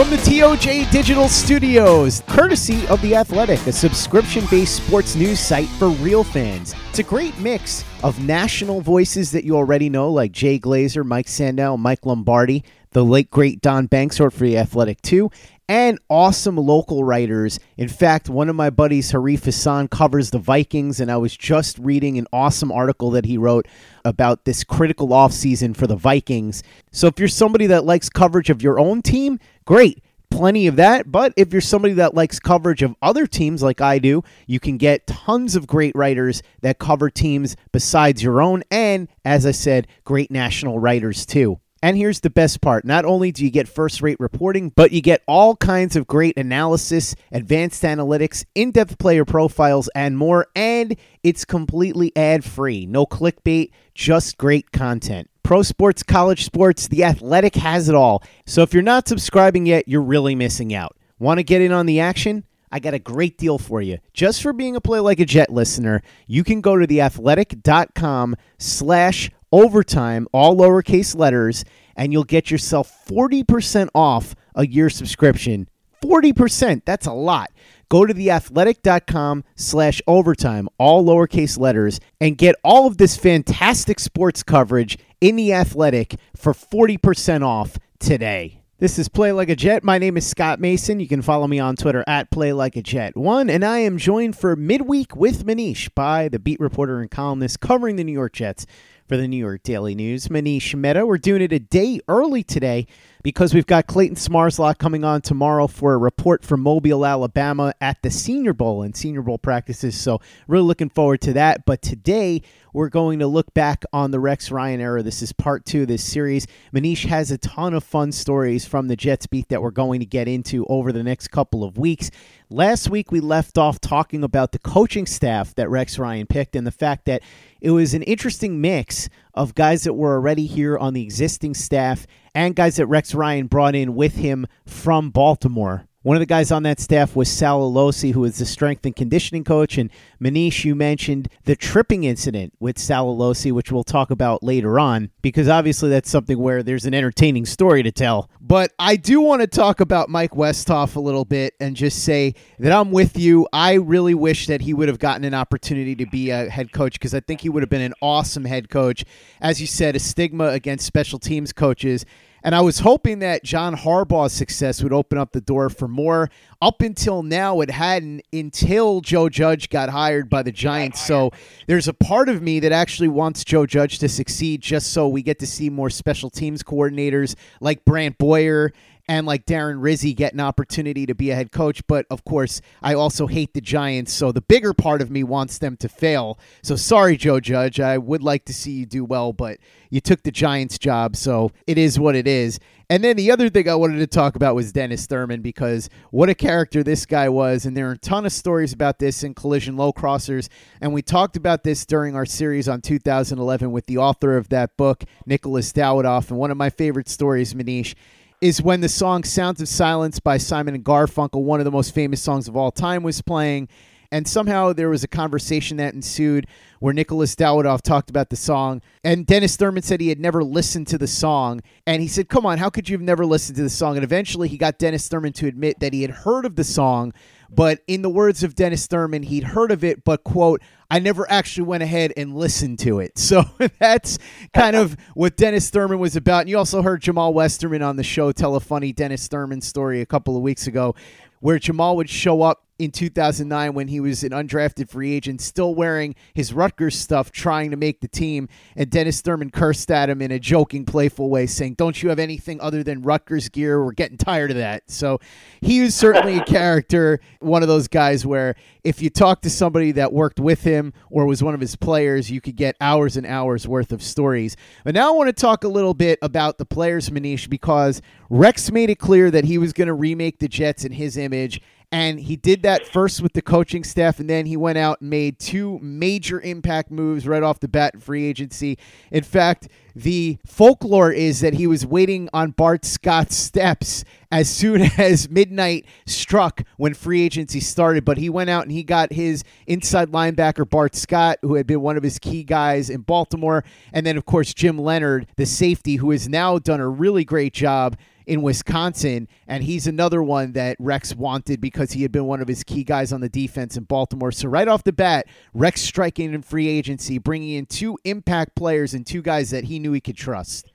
From the TOJ Digital Studios, courtesy of The Athletic, a subscription based sports news site for real fans. It's a great mix of national voices that you already know, like Jay Glazer, Mike Sando, Mike Lombardi, the late great Don Banks wrote for The Athletic too, and awesome local writers. In fact, one of my buddies, Arif Hasan, covers the Vikings, and I was just reading an awesome article that he wrote about this critical offseason for the Vikings. So if you're somebody that likes coverage of your own team, great. Plenty of that. But if you're somebody that likes coverage of other teams like I do, you can get tons of great writers that cover teams besides your own. And as I said, great national writers too. And here's the best part not only do you get first rate reporting, but you get all kinds of great analysis, advanced analytics, in depth player profiles, and more. And it's completely ad free. No clickbait, just great content. Pro sports, college sports, the athletic has it all. So if you're not subscribing yet, you're really missing out. Want to get in on the action? I got a great deal for you. Just for being a Play Like a Jet listener, you can go to theathletic.com slash overtime, all lowercase letters, and you'll get yourself 40% off a year subscription. 40%, that's a lot. Go to theathletic.com slash overtime, all lowercase letters, and get all of this fantastic sports coverage in the athletic for 40% off today. This is Play Like a Jet. My name is Scott Mason. You can follow me on Twitter at Play Like a Jet One, and I am joined for midweek with Manish by the beat reporter and columnist covering the New York Jets for the New York Daily News, Manish Mehta. We're doing it a day early today because we've got Clayton Smarslock coming on tomorrow for a report from Mobile, Alabama at the Senior Bowl and Senior Bowl practices. So, really looking forward to that. But today, we're going to look back on the Rex Ryan era. This is part two of this series. Manish has a ton of fun stories from the Jets beat that we're going to get into over the next couple of weeks. Last week, we left off talking about the coaching staff that Rex Ryan picked and the fact that it was an interesting mix of guys that were already here on the existing staff and guys that Rex Ryan brought in with him from Baltimore. One of the guys on that staff was Sal Alosi, who is the strength and conditioning coach. And Manish, you mentioned the tripping incident with Sal Alosi, which we'll talk about later on, because obviously that's something where there's an entertaining story to tell. But I do want to talk about Mike Westhoff a little bit and just say that I'm with you. I really wish that he would have gotten an opportunity to be a head coach because I think he would have been an awesome head coach. As you said, a stigma against special teams coaches and I was hoping that John Harbaugh's success would open up the door for more. Up until now, it hadn't until Joe Judge got hired by the Giants. So there's a part of me that actually wants Joe Judge to succeed just so we get to see more special teams coordinators like Brant Boyer and like Darren Rizzi get an opportunity to be a head coach. But of course, I also hate the Giants. So the bigger part of me wants them to fail. So sorry, Joe Judge. I would like to see you do well, but you took the Giants job. So it is what it is. And then the other thing I wanted to talk about was Dennis Thurman because what a character this guy was. And there are a ton of stories about this in Collision Low Crossers. And we talked about this during our series on 2011 with the author of that book, Nicholas Dawidoff. And one of my favorite stories, Manish, is when the song Sounds of Silence by Simon and Garfunkel, one of the most famous songs of all time, was playing. And somehow there was a conversation that ensued where Nicholas Dawidoff talked about the song. And Dennis Thurman said he had never listened to the song. And he said, Come on, how could you have never listened to the song? And eventually he got Dennis Thurman to admit that he had heard of the song, but in the words of Dennis Thurman, he'd heard of it, but quote, I never actually went ahead and listened to it. So that's kind of what Dennis Thurman was about. And you also heard Jamaal Westerman on the show tell a funny Dennis Thurman story a couple of weeks ago where Jamaal would show up in 2009 when he was an undrafted free agent, still wearing his Rutgers stuff, trying to make the team. And Dennis Thurman cursed at him in a joking, playful way, saying, Don't you have anything other than Rutgers gear? We're getting tired of that. So he was certainly a character, one of those guys where if you talk to somebody that worked with him or was one of his players, you could get hours and hours worth of stories. But now I want to talk a little bit about the players, Manish, because Rex made it clear that he was going to remake the Jets in his image and he did that first with the coaching staff, and then he went out and made two major impact moves right off the bat in free agency. In fact, the folklore is that he was waiting on Bart Scott's steps as soon as midnight struck when free agency started. But he went out and he got his inside linebacker, Bart Scott, who had been one of his key guys in Baltimore. And then, of course, Jim Leonhard, the safety, who has now done a really great job in Wisconsin, and he's another one that Rex wanted because he had been one of his key guys on the defense in Baltimore. So right off the bat, Rex striking in free agency, bringing in two impact players and two guys that he knew he could trust.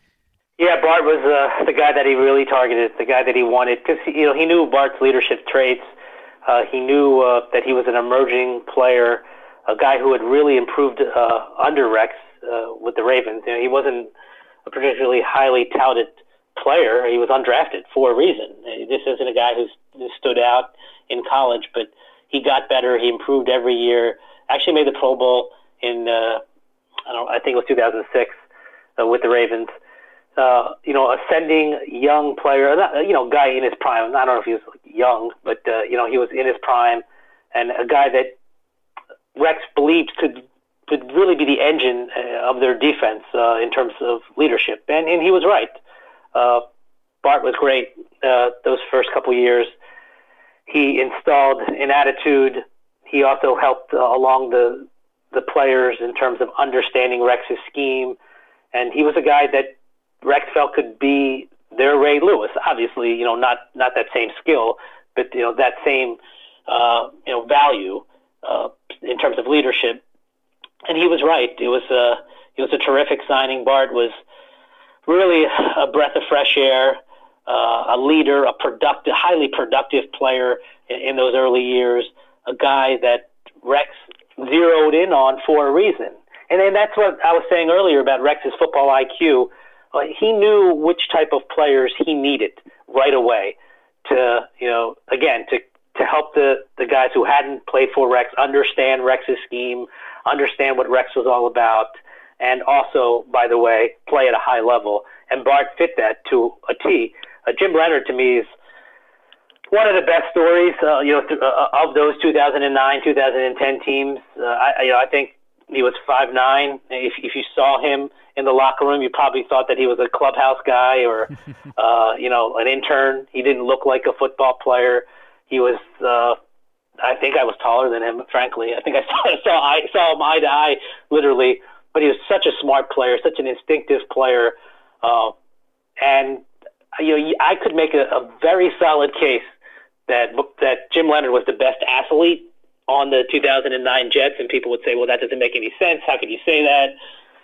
Yeah, Bart was uh, the guy that he really targeted, the guy that he wanted, because you know he knew Bart's leadership traits. Uh, he knew uh, that he was an emerging player, a guy who had really improved uh, under Rex uh, with the Ravens. You know, he wasn't a particularly highly touted player. He was undrafted for a reason. This isn't a guy who stood out in college, but he got better. He improved every year. Actually, made the Pro Bowl in uh, I don't I think it was 2006 uh, with the Ravens. Uh, you know, ascending young player, not, you know, guy in his prime. I don't know if he was young, but uh, you know, he was in his prime, and a guy that Rex believed could could really be the engine uh, of their defense uh, in terms of leadership, and and he was right. Uh, Bart was great uh, those first couple years. He installed an attitude. He also helped uh, along the the players in terms of understanding Rex's scheme, and he was a guy that Rex felt could be their Ray Lewis. Obviously, you know, not not that same skill, but you know that same uh, you know value uh, in terms of leadership. And he was right. It was a it was a terrific signing. Bart was really a breath of fresh air, uh, a leader, a productive, highly productive player in, in those early years, a guy that Rex zeroed in on for a reason. And then that's what I was saying earlier about Rex's football IQ. Uh, he knew which type of players he needed right away to, you know, again, to, to help the, the guys who hadn't played for Rex understand Rex's scheme, understand what Rex was all about, and also, by the way, play at a high level. And Bart fit that to a T. Uh, Jim Leonhard to me is one of the best stories, uh, you know, th- uh, of those 2009, 2010 teams. Uh, I, you know, I think he was five nine. If if you saw him in the locker room, you probably thought that he was a clubhouse guy or, uh, you know, an intern. He didn't look like a football player. He was. Uh, I think I was taller than him. Frankly, I think I saw I saw, I saw him eye to eye, literally. But he was such a smart player, such an instinctive player, uh, and you know, I could make a, a very solid case that that Jim Leonhard was the best athlete on the 2009 Jets, and people would say, "Well, that doesn't make any sense. How could you say that?"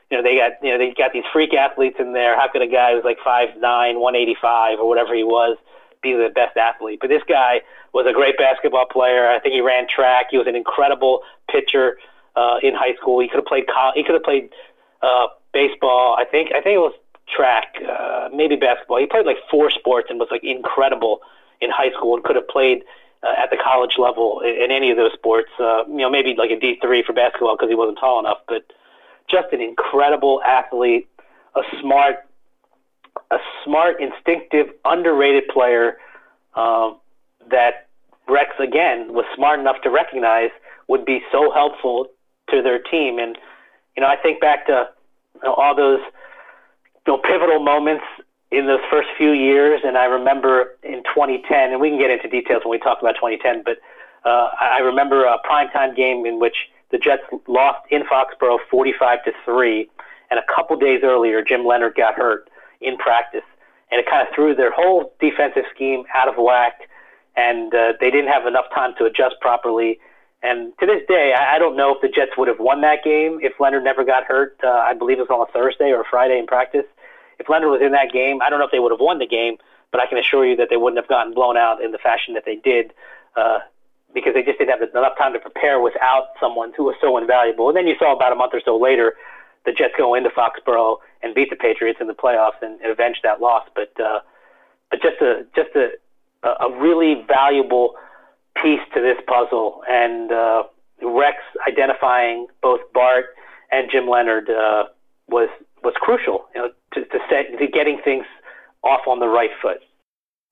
You know, they got you know they got these freak athletes in there. How could a guy who's like five nine, one eighty five, or whatever he was, be the best athlete? But this guy was a great basketball player. I think he ran track. He was an incredible pitcher uh, in high school. He could have played. He could have played uh, baseball. I think. I think it was track, uh, maybe basketball. He played like four sports and was like incredible in high school and could have played uh, at the college level in, in any of those sports. Uh, you know, maybe like a D three for basketball because he wasn't tall enough, but just an incredible athlete, a smart, a smart, instinctive, underrated player um, that Rex again was smart enough to recognize would be so helpful to their team. And you know, I think back to you know, all those you know, pivotal moments in those first few years, and I remember in 2010, and we can get into details when we talk about 2010, but uh, I remember a primetime game in which the Jets lost in Foxborough 45 to three, and a couple days earlier, Jim Leonhard got hurt in practice, and it kind of threw their whole defensive scheme out of whack, and uh, they didn't have enough time to adjust properly. And to this day, I don't know if the Jets would have won that game if Leonhard never got hurt. Uh, I believe it was on a Thursday or a Friday in practice if Leonhard was in that game, I don't know if they would have won the game, but I can assure you that they wouldn't have gotten blown out in the fashion that they did uh, because they just didn't have enough time to prepare without someone who was so invaluable. And then you saw about a month or so later the Jets go into Foxborough and beat the Patriots in the playoffs and, and avenge that loss. But uh, but just a just a a really valuable piece to this puzzle, and uh, Rex identifying both Bart and Jim Leonhard uh, was was crucial, you know, to, to set to getting things off on the right foot.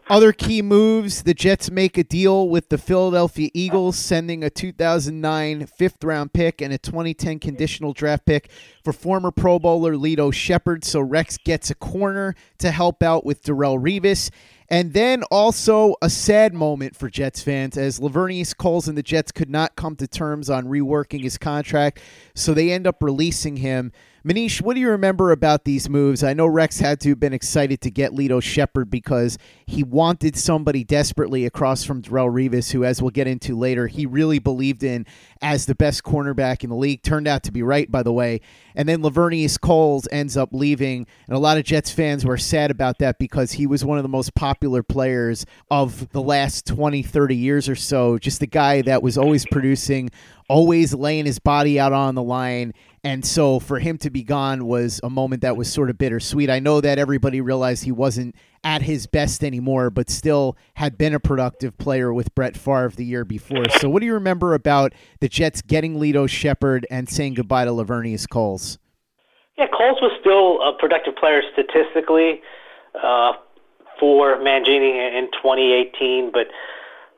Other key moves the Jets make a deal with the Philadelphia Eagles, sending a 2009 fifth round pick and a 2010 conditional draft pick for former Pro Bowler Lito Sheppard. So Rex gets a corner to help out with Darrelle Revis. And then also a sad moment for Jets fans as Laveranues Coles and the Jets could not come to terms on reworking his contract, so they end up releasing him. Manish, what do you remember about these moves? I know Rex had to have been excited to get Lito Sheppard because he wanted somebody desperately across from Darrelle Revis, who, as we'll get into later, he really believed in as the best cornerback in the league. Turned out to be right, by the way. And then Laveranues Coles ends up leaving, and a lot of Jets fans were sad about that because he was one of the most popular players of the last 20, 30 years or so. Just the guy that was always producing, always laying his body out on the line and so for him to be gone was a moment that was sort of bittersweet. I know that everybody realized he wasn't at his best anymore, but still had been a productive player with Brett Favre the year before. So what do you remember about the Jets getting Lito Sheppard and saying goodbye to Laveranues Coles? Yeah, Coles was still a productive player statistically uh, for Mangini in 2018, but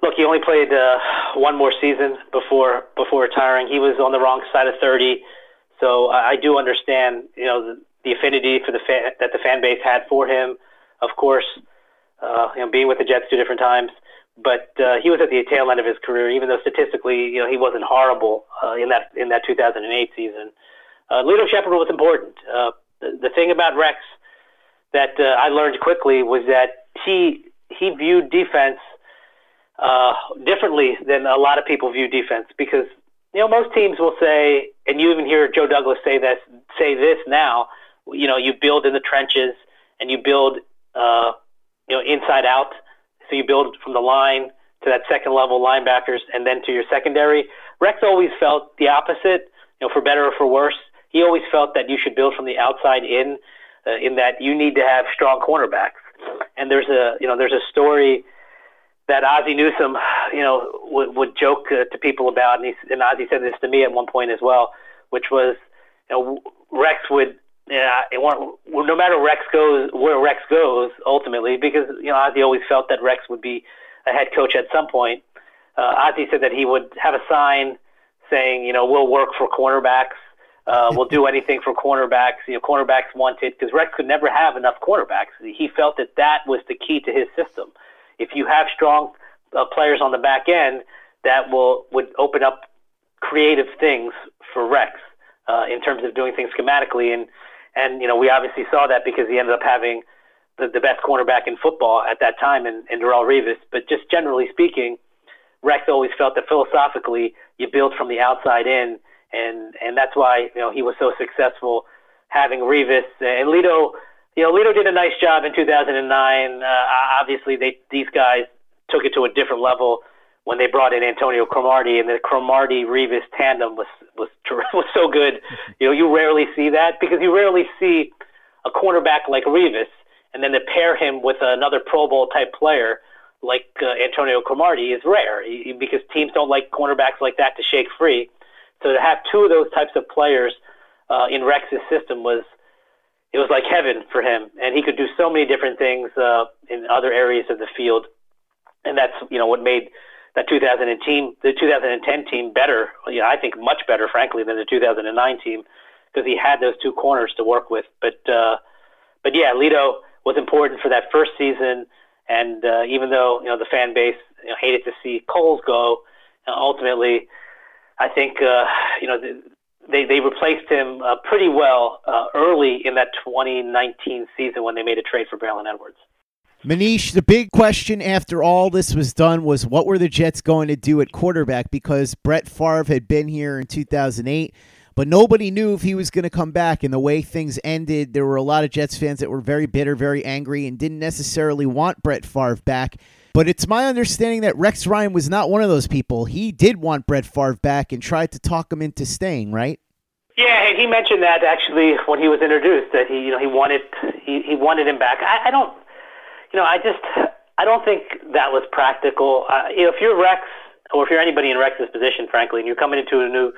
look, he only played uh, one more season before before retiring. He was on the wrong side of 30 so I, I do understand, you know, the, the affinity for the fan, that the fan base had for him. Of course, uh, you know, being with the Jets two different times, but uh, he was at the tail end of his career. Even though statistically, you know, he wasn't horrible uh, in that in that 2008 season. Uh, Lito Sheppard was important. Uh, the, the thing about Rex that uh, I learned quickly was that he he viewed defense uh, differently than a lot of people view defense because you know, most teams will say, and you even hear Joe Douglas say this, say this now. You know, you build in the trenches and you build, uh, you know, inside out. So you build from the line to that second level linebackers and then to your secondary. Rex always felt the opposite. You know, for better or for worse, he always felt that you should build from the outside in. Uh, in that you need to have strong cornerbacks. And there's a, you know, there's a story that Ozzie Newsome, you know, would, would joke uh, to people about, and, he, and Ozzie said this to me at one point as well, which was, you know, Rex would, yeah, it want, no matter Rex goes where Rex goes ultimately, because you know Ozzie always felt that Rex would be a head coach at some point. Uh, Ozzie said that he would have a sign saying, you know, we'll work for cornerbacks Uh, will do anything for cornerbacks. You know, cornerbacks wanted because Rex could never have enough cornerbacks. He felt that that was the key to his system. If you have strong uh, players on the back end, that will would open up creative things for Rex uh, in terms of doing things schematically. And and you know we obviously saw that because he ended up having the, the best cornerback in football at that time in, in Darrelle Revis. But just generally speaking, Rex always felt that philosophically you build from the outside in, and and that's why you know he was so successful having Revis and Lito. You know, Lito did a nice job in 2009. Uh, obviously, they these guys took it to a different level when they brought in Antonio Cromartie, and the Cromartie Revis tandem was was was so good. You know, you rarely see that because you rarely see a cornerback like Revis, and then to pair him with another Pro Bowl type player like uh, Antonio Cromartie is rare because teams don't like cornerbacks like that to shake free. So to have two of those types of players uh, in Rex's system was it was like heaven for him, and he could do so many different things uh, in other areas of the field, and that's you know what made that 2010 team, the 2010 team, better. You know, I think much better, frankly, than the 2009 team because he had those two corners to work with. But uh, but yeah, Lito was important for that first season, and uh, even though you know the fan base you know, hated to see Coles go, uh, ultimately, I think uh, you know. The, they they replaced him uh, pretty well uh, early in that 2019 season when they made a trade for Braylon Edwards. Manish, the big question after all this was done was what were the Jets going to do at quarterback because Brett Favre had been here in 2008, but nobody knew if he was going to come back. And the way things ended, there were a lot of Jets fans that were very bitter, very angry, and didn't necessarily want Brett Favre back. But it's my understanding that Rex Ryan was not one of those people. He did want Brett Favre back and tried to talk him into staying, right? Yeah, he mentioned that actually when he was introduced that he, you know, he wanted he, he wanted him back. I, I don't you know, I just I don't think that was practical. Uh, you know, if you're Rex or if you're anybody in Rex's position, frankly, and you're coming into a new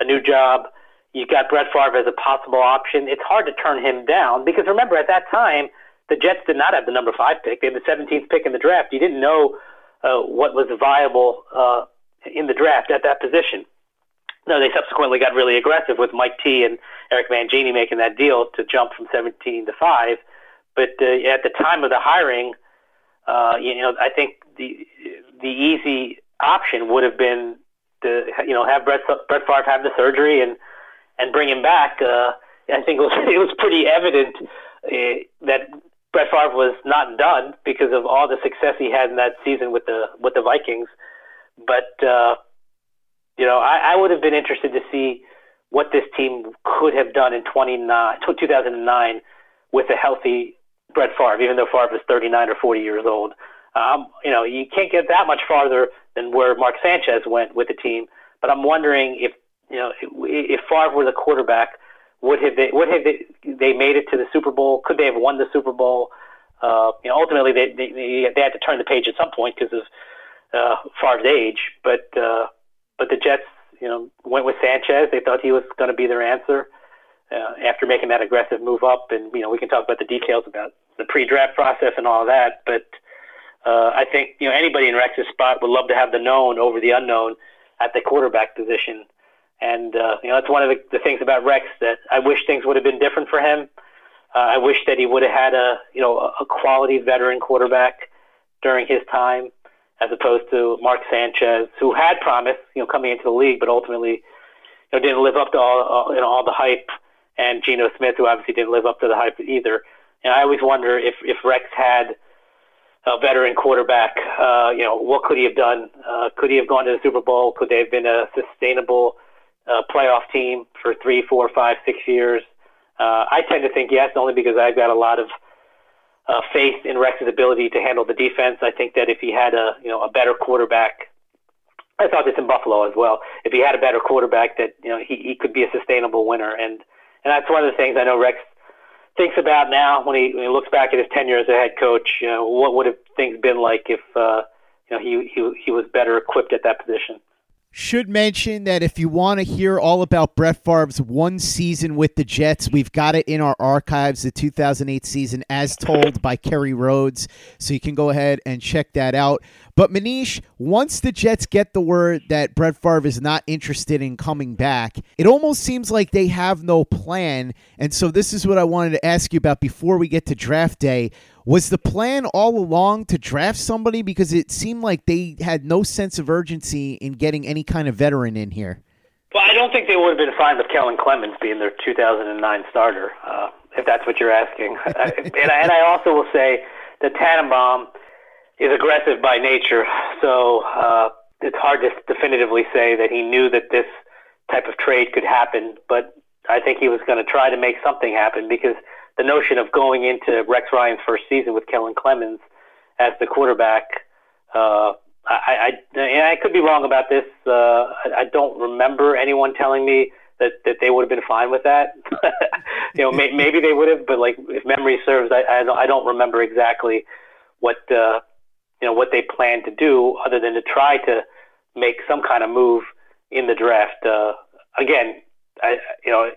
a new job, you've got Brett Favre as a possible option. It's hard to turn him down because remember at that time the Jets did not have the number five pick; they had the 17th pick in the draft. You didn't know uh, what was viable uh, in the draft at that position. No, they subsequently got really aggressive with Mike T and Eric Mangini making that deal to jump from 17 to five. But uh, at the time of the hiring, uh, you know, I think the the easy option would have been to you know have Brett Brett Favre have the surgery and and bring him back. Uh, I think it was it was pretty evident uh, that Brett Favre was not done because of all the success he had in that season with the with the Vikings. But uh, you know, I, I would have been interested to see what this team could have done in 29, 2009 with a healthy Brett Favre, even though Favre is 39 or 40 years old. Um, you know, you can't get that much farther than where Mark Sanchez went with the team. But I'm wondering if you know if Favre were the quarterback, would have they would have they, they made it to the Super Bowl? Could they have won the Super Bowl? Uh, you know, ultimately they, they they had to turn the page at some point because of uh, Favre's age. But uh, but the Jets, you know, went with Sanchez. They thought he was going to be their answer uh, after making that aggressive move up. And you know, we can talk about the details about the pre-draft process and all that. But uh, I think you know anybody in Rex's spot would love to have the known over the unknown at the quarterback position. And uh, you know, that's one of the, the things about Rex that I wish things would have been different for him. Uh, I wish that he would have had a you know a quality veteran quarterback during his time, as opposed to Mark Sanchez, who had promise, you know, coming into the league, but ultimately, you know, didn't live up to all, all you know all the hype and Geno Smith, who obviously didn't live up to the hype either. And I always wonder if if Rex had a veteran quarterback, uh, you know, what could he have done? Uh, could he have gone to the Super Bowl? Could they have been a sustainable uh, playoff team for three, four, five, six years? Uh, I tend to think yes, only because I've got a lot of uh, faith in Rex's ability to handle the defense. I think that if he had a you know a better quarterback, I thought this in Buffalo as well. If he had a better quarterback, that you know he, he could be a sustainable winner. And and that's one of the things I know Rex thinks about now when he, when he looks back at his tenure as a head coach. You know, what would have things been like if uh, you know he, he he was better equipped at that position? Should mention that if you want to hear all about Brett Favre's one season with the Jets, we've got it in our archives, the 2008 season, as told by Kerry Rhodes. So you can go ahead and check that out. But Manish, once the Jets get the word that Brett Favre is not interested in coming back, it almost seems like they have no plan. And so this is what I wanted to ask you about before we get to draft day. Was the plan all along to draft somebody because it seemed like they had no sense of urgency in getting any kind of veteran in here? Well, I don't think they would have been fine with Kellen Clemens being their 2009 starter, uh, if that's what you're asking. and, I, and I also will say that Tannenbaum is aggressive by nature, so uh, it's hard to definitively say that he knew that this type of trade could happen. But I think he was going to try to make something happen because – the notion of going into Rex Ryan's first season with Kellen Clemens as the quarterback. Uh, I, I, and I could be wrong about this. Uh, I, I don't remember anyone telling me that, that they would have been fine with that. you know, may, maybe they would have, but like if memory serves, I, I, don't, I don't remember exactly what uh, you know what they planned to do, other than to try to make some kind of move in the draft. Uh, again, I, you know,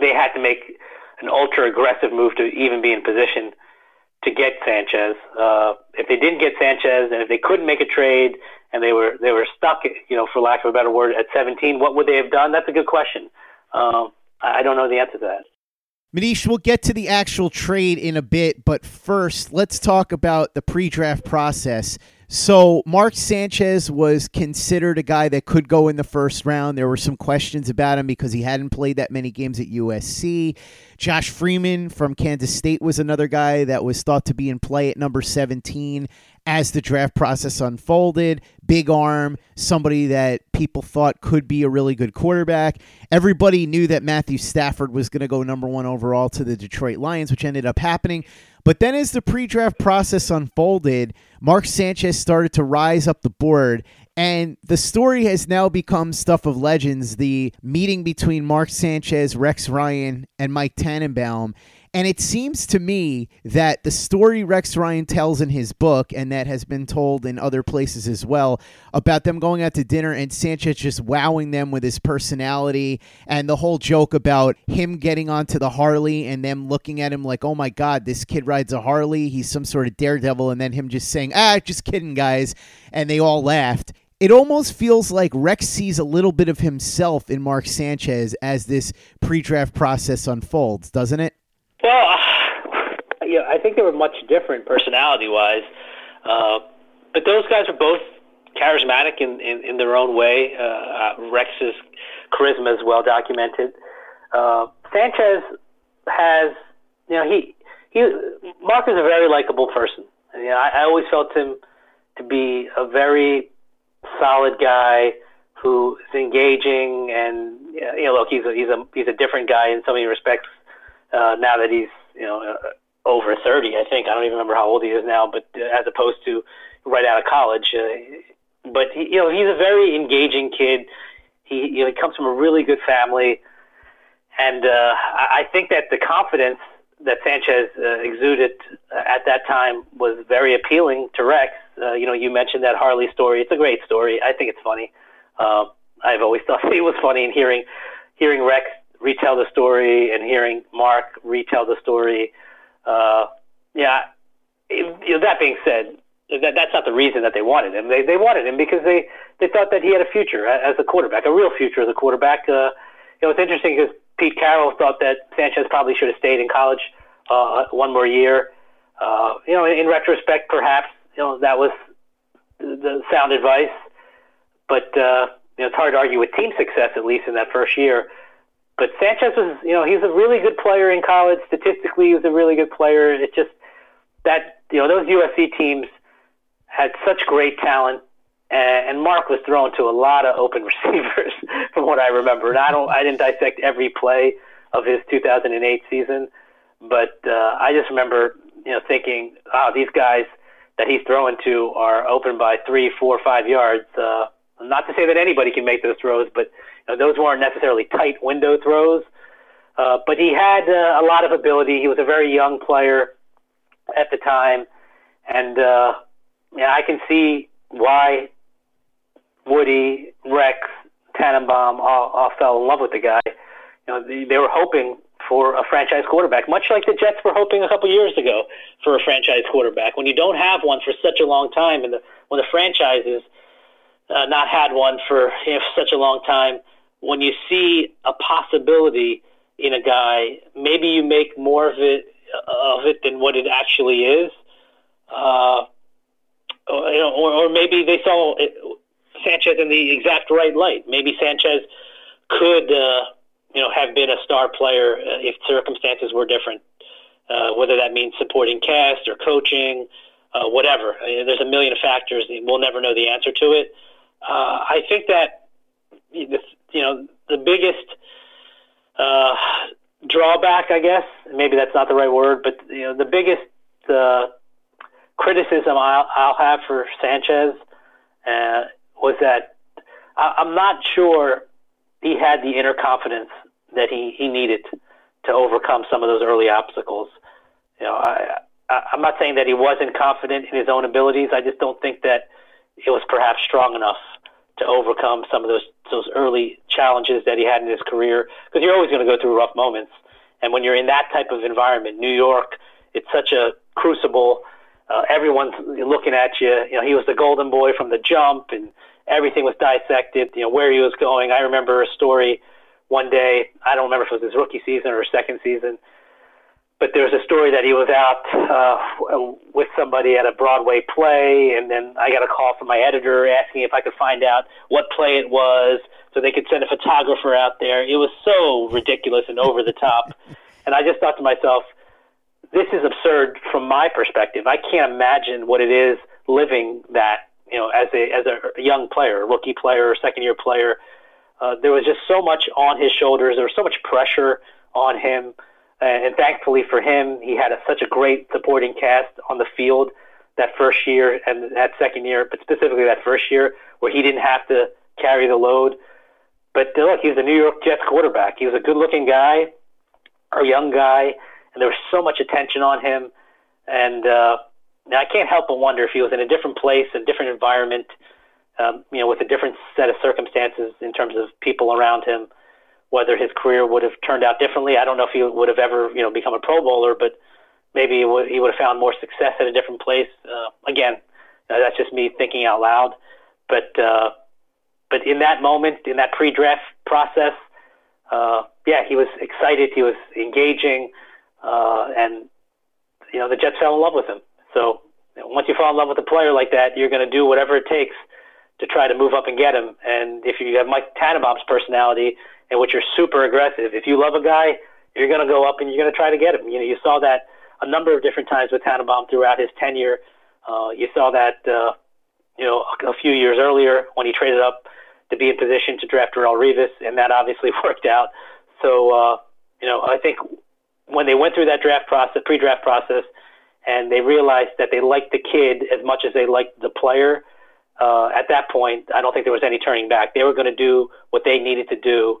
they had to make an ultra aggressive move to even be in position to get Sanchez. Uh, if they didn't get Sanchez, and if they couldn't make a trade, and they were they were stuck, you know, for lack of a better word, at 17, what would they have done? That's a good question. Um, I don't know the answer to that. Manish, we'll get to the actual trade in a bit, but first, let's talk about the pre draft process. So Mark Sanchez was considered a guy that could go in the first round. There were some questions about him because he hadn't played that many games at USC. Josh Freeman from Kansas State was another guy that was thought to be in play at number 17 as the draft process unfolded. Big arm, somebody that people thought could be a really good quarterback. Everybody knew that Matthew Stafford was going to go number one overall to the Detroit Lions, which ended up happening. But then as the pre draft process unfolded, Mark Sanchez started to rise up the board. And the story has now become stuff of legends the meeting between Mark Sanchez, Rex Ryan, and Mike Tannenbaum. And it seems to me that the story Rex Ryan tells in his book, and that has been told in other places as well, about them going out to dinner and Sanchez just wowing them with his personality, and the whole joke about him getting onto the Harley and them looking at him like, oh my God, this kid rides a Harley. He's some sort of daredevil. And then him just saying, ah, just kidding, guys. And they all laughed it almost feels like Rex sees a little bit of himself in Mark Sanchez as this pre draft process unfolds, doesn't it? Well, yeah, I think they were much different personality-wise, uh, but those guys are both charismatic in, in, in their own way. Uh, uh, Rex's charisma is well documented. Uh, Sanchez has, you know, he he Mark is a very likable person. You know, I, I always felt him to be a very solid guy who is engaging and you know, look, he's a he's a he's a different guy in so many respects uh, now that he's you know uh, over 30, I think I don't even remember how old he is now, but uh, as opposed to right out of college. Uh, but he, you know, he's a very engaging kid. He you know he comes from a really good family, and uh, I think that the confidence that Sanchez uh, exuded at that time was very appealing to Rex. Uh, you know, you mentioned that Harley story. It's a great story. I think it's funny. Uh, I've always thought it was funny, and hearing hearing Rex retell the story and hearing Mark retell the story. Uh, yeah, it, you know, that being said, that, that's not the reason that they wanted him. They they wanted him because they they thought that he had a future as a quarterback, a real future as a quarterback. Uh, you know, it's interesting because Pete Carroll thought that Sanchez probably should have stayed in college uh, one more year. Uh, you know, in, in retrospect, perhaps you know that was the sound advice, but uh, you know, it's hard to argue with team success at least in that first year. But Sanchez was, you know, he's a really good player in college. Statistically, he was a really good player. It just that you know those USC teams had such great talent, and Mark was thrown to a lot of open receivers, from what I remember. And I don't, I didn't dissect every play of his 2008 season, but uh, I just remember, you know, thinking, oh, these guys that he's throwing to are open by three, four, five yards. Uh, not to say that anybody can make those throws, but know, those weren't necessarily tight window throws. Uh, but he had uh, a lot of ability. He was a very young player at the time, and uh, yeah, I can see why Woody, Rex, Tannenbaum all, all fell in love with the guy. You know, they, they were hoping for a franchise quarterback, much like the Jets were hoping a couple years ago for a franchise quarterback. When you don't have one for such a long time, and the, when the franchise has uh, not had one for you know, such a long time, when you see a possibility in a guy, maybe you make more of it of it than what it actually is. Uh, or, you know, or, or maybe they saw Sanchez in the exact right light. Maybe Sanchez could, uh, you know, have been a star player uh, if circumstances were different. Uh, whether that means supporting cast or coaching, uh, whatever. I mean, there's a million factors. We'll never know the answer to it. Uh, I think that you know the biggest uh, drawback, I guess, maybe that's not the right word, but you know the biggest uh, criticism I'll, I'll have for Sanchez uh, was that I, I'm not sure he had the inner confidence that he, he needed to overcome some of those early obstacles. You know, I, I, I'm not saying that he wasn't confident in his own abilities. I just don't think that it was perhaps strong enough to overcome some of those those early challenges that he had in his career. Because you're always going to go through rough moments, and when you're in that type of environment, New York, it's such a crucible. Uh, everyone's looking at you. You know, he was the golden boy from the jump, and everything was dissected. You know where he was going. I remember a story one day. I don't remember if it was his rookie season or second season, but there was a story that he was out uh, with somebody at a Broadway play, and then I got a call from my editor asking if I could find out what play it was, so they could send a photographer out there. It was so ridiculous and over the top, and I just thought to myself, this is absurd from my perspective. I can't imagine what it is living that you know, as a as a young player, rookie player, second year player, uh, there was just so much on his shoulders. There was so much pressure on him, and, thankfully for him, he had a, such a great supporting cast on the field that first year and that second year, but specifically that first year where he didn't have to carry the load. But look, he's a New York Jets quarterback. He was a good-looking guy, a young guy, and there was so much attention on him, and. uh now, I can't help but wonder if he was in a different place, a different environment, um, you know, with a different set of circumstances in terms of people around him, whether his career would have turned out differently. I don't know if he would have ever, you know, become a Pro Bowler, but maybe he would, he would have found more success at a different place. Uh, again, uh, that's just me thinking out loud. But uh, but in that moment, in that pre-draft process, uh, yeah, he was excited. He was engaging, uh, and you know, the Jets fell in love with him. So once you fall in love with a player like that, you're going to do whatever it takes to try to move up and get him. And if you have Mike Tannenbaum's personality, in which you're super aggressive, if you love a guy, you're going to go up and you're going to try to get him. You know, you saw that a number of different times with Tannenbaum throughout his tenure. Uh, you saw that, uh, you know, a, a few years earlier when he traded up to be in position to draft Darrelle Revis, and that obviously worked out. So, uh, you know, I think when they went through that draft process, pre-draft process, and they realized that they liked the kid as much as they liked the player. Uh, at that point, I don't think there was any turning back. They were going to do what they needed to do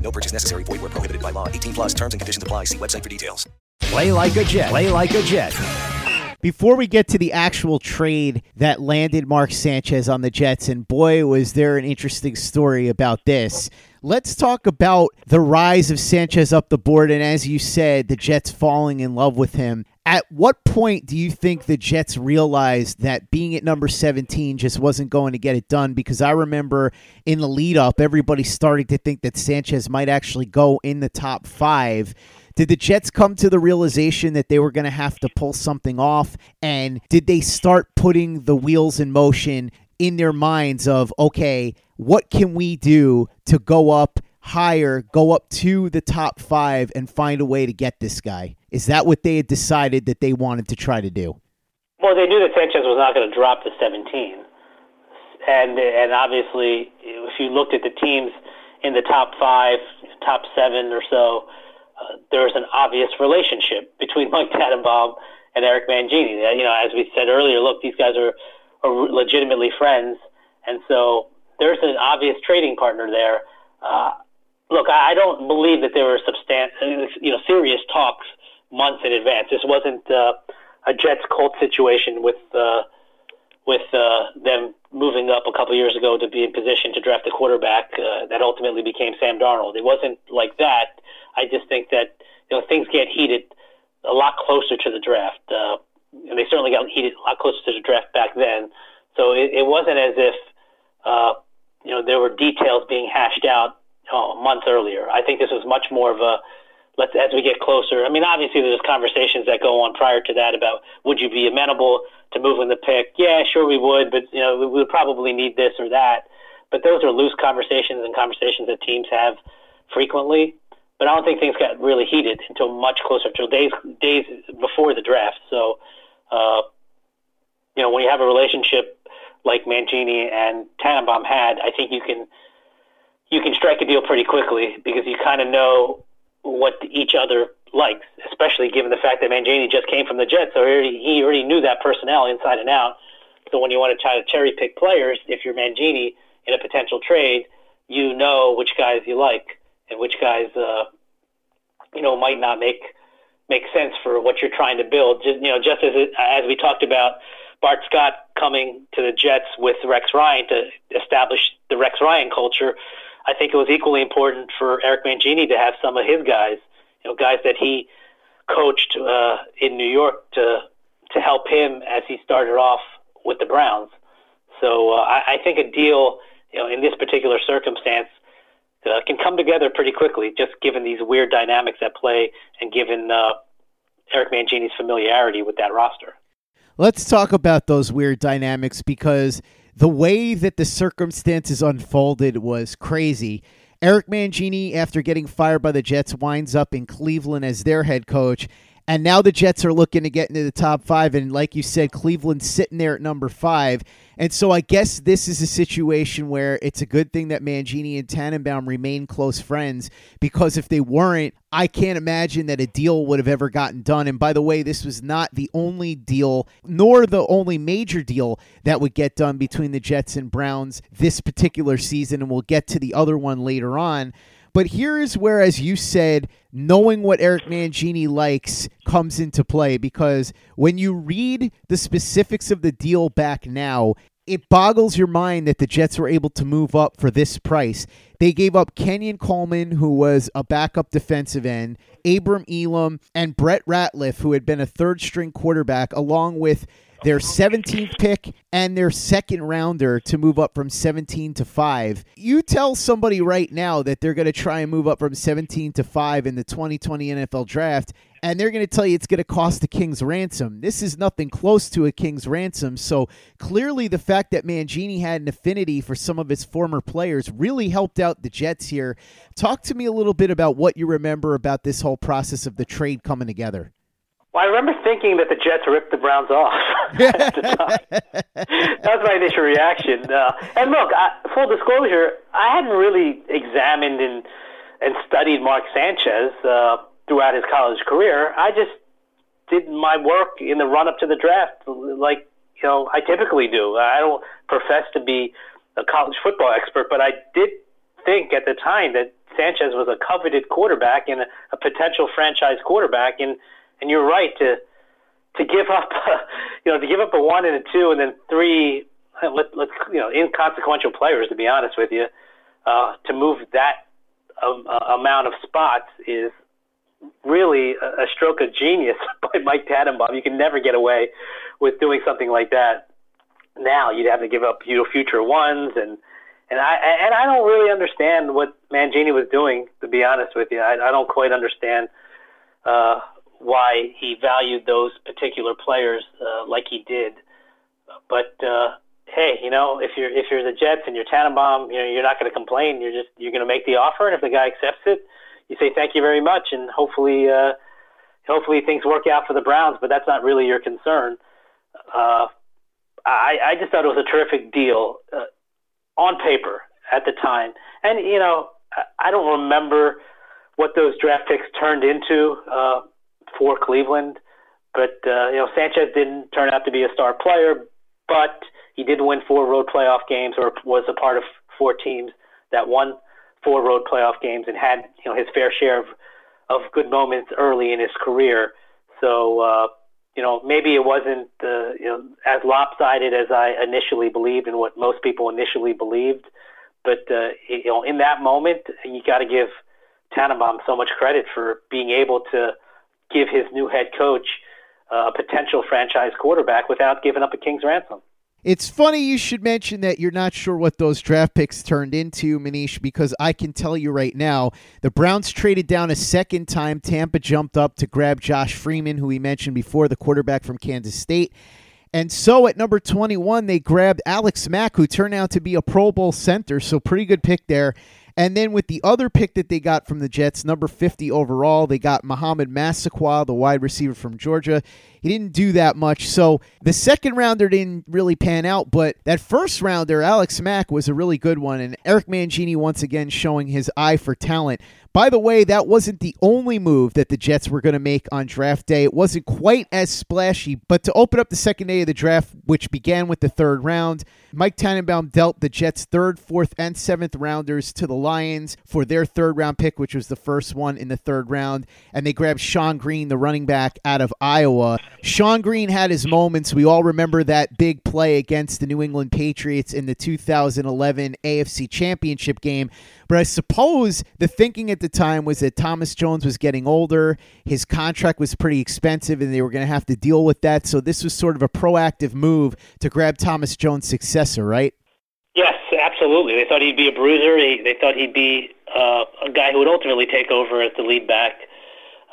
No purchase necessary. Void where prohibited by law. 18 plus terms and conditions apply. See website for details. Play like a Jet. Play like a Jet. Before we get to the actual trade that landed Mark Sanchez on the Jets, and boy, was there an interesting story about this. Let's talk about the rise of Sanchez up the board, and as you said, the Jets falling in love with him. At what point do you think the Jets realized that being at number 17 just wasn't going to get it done? Because I remember in the lead up, everybody starting to think that Sanchez might actually go in the top five. Did the Jets come to the realization that they were going to have to pull something off? And did they start putting the wheels in motion in their minds of, okay, what can we do to go up higher, go up to the top five, and find a way to get this guy? Is that what they had decided that they wanted to try to do? Well, they knew that Sanchez was not going to drop to 17, and and obviously, if you looked at the teams in the top five, top seven or so, uh, there's an obvious relationship between Mike Tannenbaum and Eric Mangini. You know, as we said earlier, look, these guys are, are legitimately friends, and so there's an obvious trading partner there. Uh, look, I don't believe that there were substan- you know, serious talks months in advance. This wasn't uh, a Jets Colts situation with uh, with uh, them moving up a couple years ago to be in position to draft a quarterback uh, that ultimately became Sam Darnold. It wasn't like that. I just think that you know things get heated a lot closer to the draft, uh, and they certainly got heated a lot closer to the draft back then. So it, it wasn't as if uh, you know there were details being hashed out oh, a month earlier. I think this was much more of a let's as we get closer. I mean, obviously there's conversations that go on prior to that about would you be amenable to moving the pick? Yeah, sure we would, but you know we would probably need this or that. But those are loose conversations and conversations that teams have frequently. But I don't think things got really heated until much closer, until days days before the draft. So, uh, you know, when you have a relationship like Mangini and Tannenbaum had, I think you can you can strike a deal pretty quickly because you kind of know what each other likes, especially given the fact that Mangini just came from the Jets, so he already, he already knew that personnel inside and out. So when you want to try to cherry pick players, if you're Mangini in a potential trade, you know which guys you like and which guys uh, you know might not make make sense for what you're trying to build. Just you know, just as it, as we talked about Bart Scott coming to the Jets with Rex Ryan to establish the Rex Ryan culture. I think it was equally important for Eric Mangini to have some of his guys, you know, guys that he coached uh, in New York to to help him as he started off with the Browns. So uh, I, I think a deal, you know, in this particular circumstance, uh, can come together pretty quickly, just given these weird dynamics at play and given uh, Eric Mangini's familiarity with that roster. Let's talk about those weird dynamics because the way that the circumstances unfolded was crazy. Eric Mangini, after getting fired by the Jets, winds up in Cleveland as their head coach. And now the Jets are looking to get into the top five. And like you said, Cleveland's sitting there at number five. And so I guess this is a situation where it's a good thing that Mangini and Tannenbaum remain close friends because if they weren't, I can't imagine that a deal would have ever gotten done. And by the way, this was not the only deal, nor the only major deal that would get done between the Jets and Browns this particular season. And we'll get to the other one later on. But here's where, as you said, knowing what Eric Mangini likes comes into play because when you read the specifics of the deal back now, it boggles your mind that the Jets were able to move up for this price. They gave up Kenyon Coleman, who was a backup defensive end, Abram Elam, and Brett Ratliff, who had been a third string quarterback, along with their 17th pick and their second rounder to move up from 17 to 5. You tell somebody right now that they're going to try and move up from 17 to 5 in the 2020 NFL draft and they're going to tell you it's going to cost a king's ransom. This is nothing close to a king's ransom. So clearly, the fact that Mangini had an affinity for some of his former players really helped out the Jets here. Talk to me a little bit about what you remember about this whole process of the trade coming together. Well, I remember thinking that the Jets ripped the Browns off that was my initial reaction. Uh, and look, I, full disclosure, I hadn't really examined and and studied Mark Sanchez uh, throughout his college career. I just did my work in the run up to the draft, like you know I typically do. I don't profess to be a college football expert, but I did think at the time that Sanchez was a coveted quarterback and a, a potential franchise quarterback, and and you're right to to give up, you know, to give up a one and a two, and then three, let, let's you know, inconsequential players. To be honest with you, uh, to move that um, uh, amount of spots is really a, stroke of genius by Mike Tannenbaum. You can never get away with doing something like that. Now you'd have to give up you know, future ones and. And I and I don't really understand what Mangini was doing, to be honest with you. I, I don't quite understand uh, why he valued those particular players uh, like he did. But uh, hey, you know, if you're if you're the Jets and you're Tannenbaum, you know, you're not going to complain. You're just you're going to make the offer, and if the guy accepts it, you say thank you very much, and hopefully, uh, hopefully things work out for the Browns. But that's not really your concern. Uh, I, I just thought it was a terrific deal uh, on paper at the time, and you know, I, don't remember what those draft picks turned into. Uh, for Cleveland. But uh, you know, Sanchez didn't turn out to be a star player, but he did win four road playoff games, or was a part of four teams that won four road playoff games, and had you know his fair share of of good moments early in his career. So uh, you know, maybe it wasn't uh, you know as lopsided as I initially believed, and what most people initially believed. But uh, you know, in that moment, you got to give Tannenbaum so much credit for being able to give his new head coach uh, a potential franchise quarterback without giving up a king's ransom. It's funny you should mention that you're not sure what those draft picks turned into, Manish, because I can tell you right now the Browns traded down a second time. Tampa jumped up to grab Josh Freeman, who we mentioned before, the quarterback from Kansas State. And so at number 21, they grabbed Alex Mack, who turned out to be a Pro Bowl center. So pretty good pick there. And then with the other pick that they got from the Jets, number 50 overall, they got Mohamed Massaquoi, the wide receiver from Georgia. He didn't do that much. So the second rounder didn't really pan out, but that first rounder, Alex Mack, was a really good one. And Eric Mangini once again showing his eye for talent. By the way, that wasn't the only move that the Jets were going to make on draft day. It wasn't quite as splashy, but to open up the second day of the draft, which began with the third round, Mike Tannenbaum dealt the Jets' third, fourth, and seventh rounders to the Lions for their third round pick, which was the first one in the third round. And they grabbed Shonn Greene, the running back out of Iowa. Shonn Greene had his moments. We all remember that big play against the New England Patriots in the 2011 AFC Championship game. But I suppose the thinking at the time was that Thomas Jones was getting older, his contract was pretty expensive, and they were going to have to deal with that. So this was sort of a proactive move to grab Thomas Jones' successor, right? Yes, absolutely. They thought he'd be a bruiser. They thought he'd be uh, a guy who would ultimately take over as the lead back.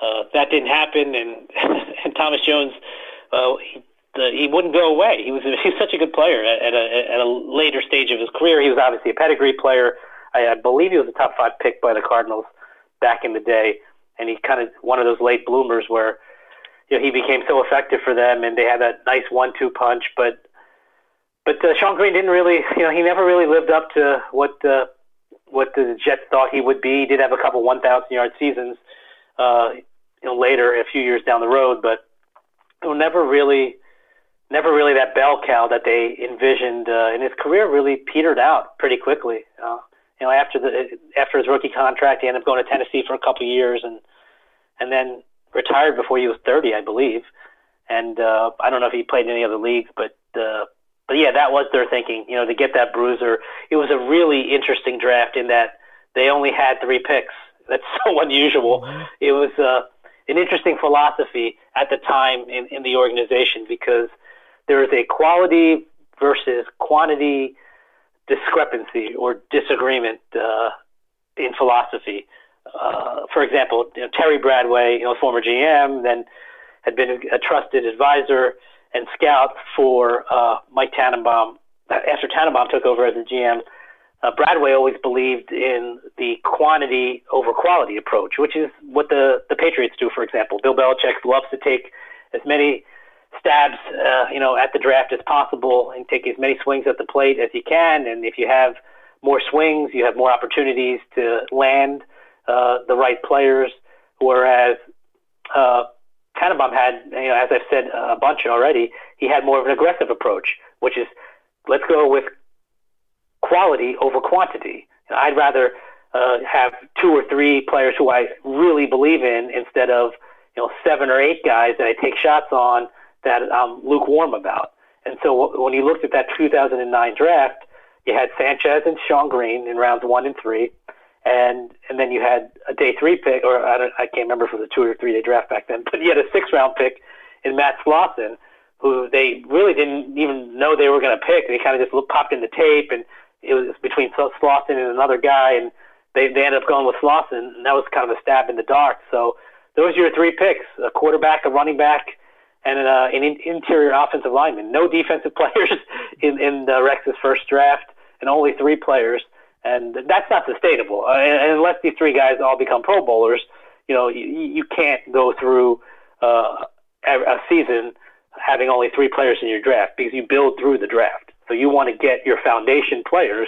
Uh, that didn't happen, and, and Thomas Jones, uh, he, the, he wouldn't go away. He was he was such a good player at, at a at a later stage of his career. He was obviously a pedigree player. I, I believe he was a top five pick by the Cardinals back in the day, and he kind of one of those late bloomers where you know he became so effective for them, and they had that nice one-two punch. But but uh, Shonn Greene didn't really, you know, he never really lived up to what uh, what the Jets thought he would be. He did have a couple 1,000 yard seasons, uh, you know, later a few years down the road, but you know, never really never really that bell cow that they envisioned. Uh, and his career really petered out pretty quickly. Uh, you know, after the after his rookie contract, he ended up going to Tennessee for a couple of years, and and then retired before he was 30, I believe. And uh, I don't know if he played in any other leagues, but uh, but yeah, that was their thinking. You know, to get that bruiser, it was a really interesting draft in that they only had three picks. That's so unusual. Mm-hmm. It was uh, an interesting philosophy at the time in, in the organization because there is a quality versus quantity discrepancy or disagreement uh, in philosophy. uh, for example, you know, Terry Bradway, you know, former GM, then had been a trusted advisor and scout for uh, Mike Tannenbaum. After Tannenbaum took over as the GM, uh, Bradway always believed in the quantity over quality approach, which is what the, the Patriots do, for example. Bill Belichick loves to take as many stabs, uh, you know, at the draft as possible and take as many swings at the plate as you can. And if you have more swings, you have more opportunities to land uh, the right players. Whereas uh, Tannenbaum had, you know, as I've said a bunch already, he had more of an aggressive approach, which is let's go with quality over quantity. I'd rather uh, have two or three players who I really believe in instead of you know seven or eight guys that I take shots on that I'm lukewarm about. And so when you looked at that 2009 draft, you had Sanchez and Shonn Greene in rounds one and three, and and then you had a day three pick, or I, don't, I can't remember if it was a two or three day draft back then, but you had a six round pick in Matt Slauson, who they really didn't even know they were going to pick. They kind of just looked, popped in the tape, and it was between Slauson and another guy, and they they ended up going with Slauson, and that was kind of a stab in the dark. So those are your three picks: a quarterback, a running back, and an, uh, an interior offensive lineman. No defensive players in in the Rex's first draft, and only three players, and that's not sustainable. Uh, and, unless these three guys all become Pro Bowlers, you know, you, you can't go through uh, a season having only three players in your draft because you build through the draft. You want to get your foundation players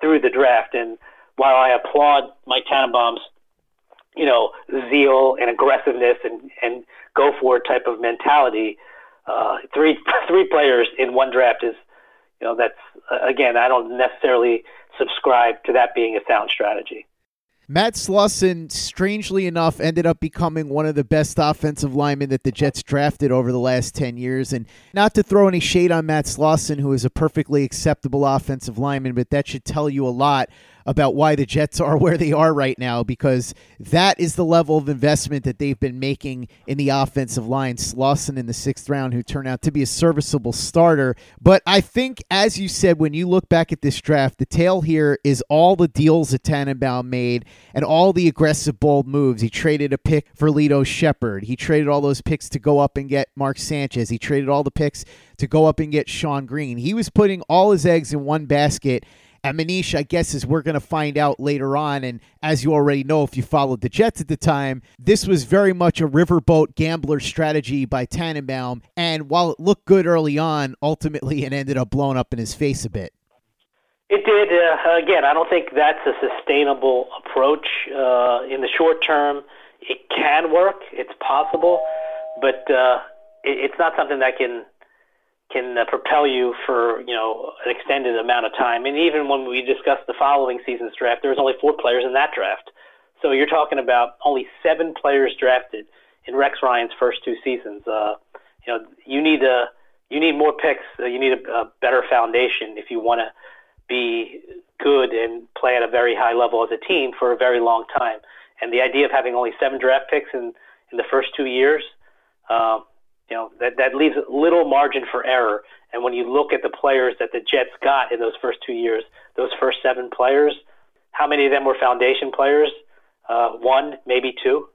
through the draft. And while I applaud Mike Tannenbaum's, you know, zeal and aggressiveness and, and go for it type of mentality, uh, three three players in one draft is, you know, that's again I don't necessarily subscribe to that being a sound strategy. Matt Slauson, strangely enough, ended up becoming one of the best offensive linemen that the Jets drafted over the last 10 years. And not to throw any shade on Matt Slauson, who is a perfectly acceptable offensive lineman, but that should tell you a lot about why the Jets are where they are right now because that is the level of investment that they've been making in the offensive line. Slauson in the sixth round, who turned out to be a serviceable starter. But I think, as you said, when you look back at this draft, the tale here is all the deals that Tannenbaum made and all the aggressive, bold moves. He traded a pick for Lito Sheppard. He traded all those picks to go up and get Mark Sanchez. He traded all the picks to go up and get Shonn Greene. He was putting all his eggs in one basket and Manish, I guess, as we're going to find out later on, and as you already know if you followed the Jets at the time, this was very much a riverboat gambler strategy by Tannenbaum. And while it looked good early on, ultimately it ended up blowing up in his face a bit. It did. Uh, again, I don't think that's a sustainable approach. Uh, in the short term, it can work, it's possible, but uh, it, it's not something that can can uh, propel you for you know an extended amount of time. And even when we discussed the following season's draft, there was only four players in that draft. So you're talking about only seven players drafted in Rex Ryan's first two seasons. Uh, you know, you need a you need more picks. Uh, you need a, a better foundation if you want to be good and play at a very high level as a team for a very long time. And the idea of having only seven draft picks in in the first two years, uh, you know that that leaves little margin for error. And when you look at the players that the Jets got in those first two years, those first seven players, how many of them were foundation players? Uh, one, maybe two.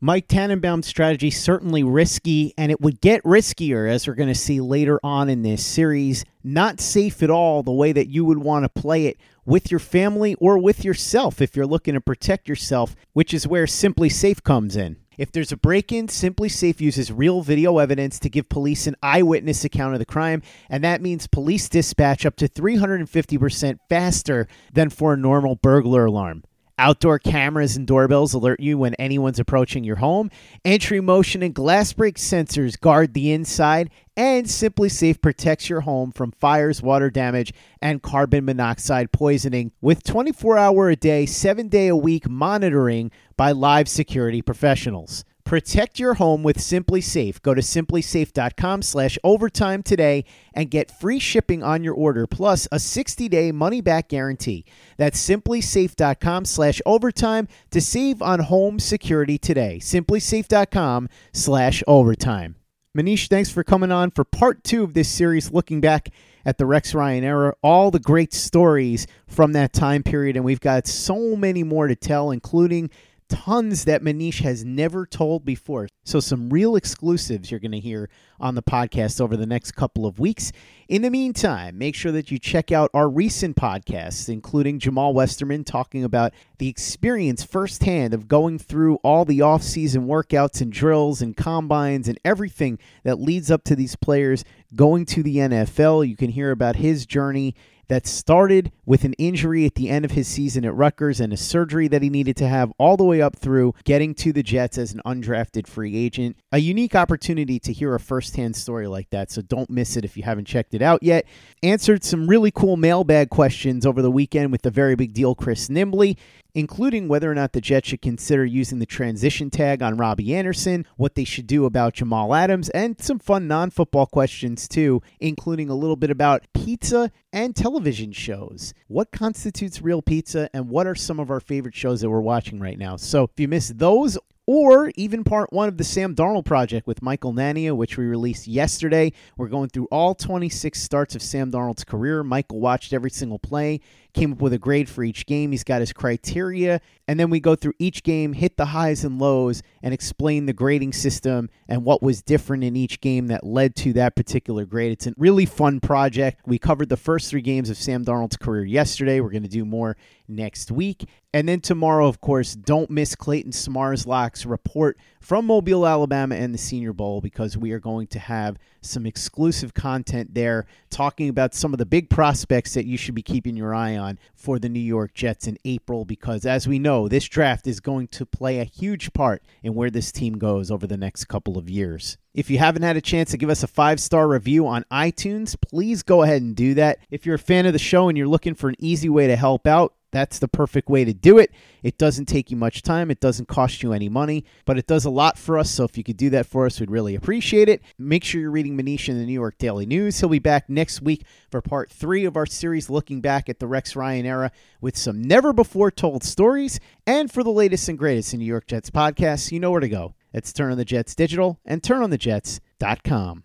Mike Tannenbaum's strategy certainly risky, and it would get riskier as we're going to see later on in this series. Not safe at all the way that you would want to play it with your family or with yourself if you're looking to protect yourself, which is where SimpliSafe comes in. If there's a break in, SimpliSafe uses real video evidence to give police an eyewitness account of the crime, and that means police dispatch up to 350% faster than for a normal burglar alarm. Outdoor cameras and doorbells alert you when anyone's approaching your home. Entry motion and glass break sensors guard the inside, and SimpliSafe protects your home from fires, water damage, and carbon monoxide poisoning with 24 hour a day, 7 day a week monitoring by live security professionals. Protect your home with SimpliSafe. Go to simplisafe.com slash overtime today and get free shipping on your order plus a 60-day money-back guarantee. That's simplisafe.com slash overtime to save on home security today. simplisafe.com slash overtime. Manish, thanks for coming on for part two of this series looking back at the Rex Ryan era, all the great stories from that time period, and we've got so many more to tell, including tons that Manish has never told before. So, some real exclusives you're going to hear on the podcast over the next couple of weeks. In the meantime, make sure that you check out our recent podcasts, including Jamaal Westerman talking about the experience firsthand of going through all the off-season workouts and drills and combines and everything that leads up to these players going to the NFL. You can hear about his journey that started with an injury at the end of his season at Rutgers and a surgery that he needed to have all the way up through getting to the Jets as an undrafted free agent. A unique opportunity to hear a firsthand story like that, so don't miss it if you haven't checked it out yet. Answered some really cool mailbag questions over the weekend with the very big deal Chris Nimbley including whether or not the Jets should consider using the transition tag on Robbie Anderson, what they should do about Jamal Adams, and some fun non football questions too, including a little bit about pizza and television shows. What constitutes real pizza, and what are some of our favorite shows that we're watching right now? So if you missed those, or even part one of the Sam Darnold project with Michael Nania, which we released yesterday. We're going through all 26 starts of Sam Darnold's career. Michael watched every single play, came up with a grade for each game. He's got his criteria, and then we go through each game, hit the highs and lows, and explain the grading system and what was different in each game that led to that particular grade. It's a really fun project. We covered the first three games of Sam Darnold's career yesterday. We're going to do more next week. And then tomorrow, of course, don't miss Clayton Smarslock's report from Mobile, Alabama and the Senior Bowl because we are going to have some exclusive content there talking about some of the big prospects that you should be keeping your eye on for the New York Jets in April because as we know, this draft is going to play a huge part in where this team goes over the next couple of years. If you haven't had a chance to give us a five star review on iTunes, please go ahead and do that. If you're a fan of the show and you're looking for an easy way to help out, that's the perfect way to do it. It doesn't take you much time, it doesn't cost you any money, but it does a lot for us. So if you could do that for us, we'd really appreciate it. Make sure you're reading Manish in the New York Daily News. He'll be back next week for part three of our series looking back at the Rex Ryan era with some never before told stories. And for the latest and greatest in New York Jets podcasts, you know where to go. It's Turn on the Jets Digital and turnonthejets.com.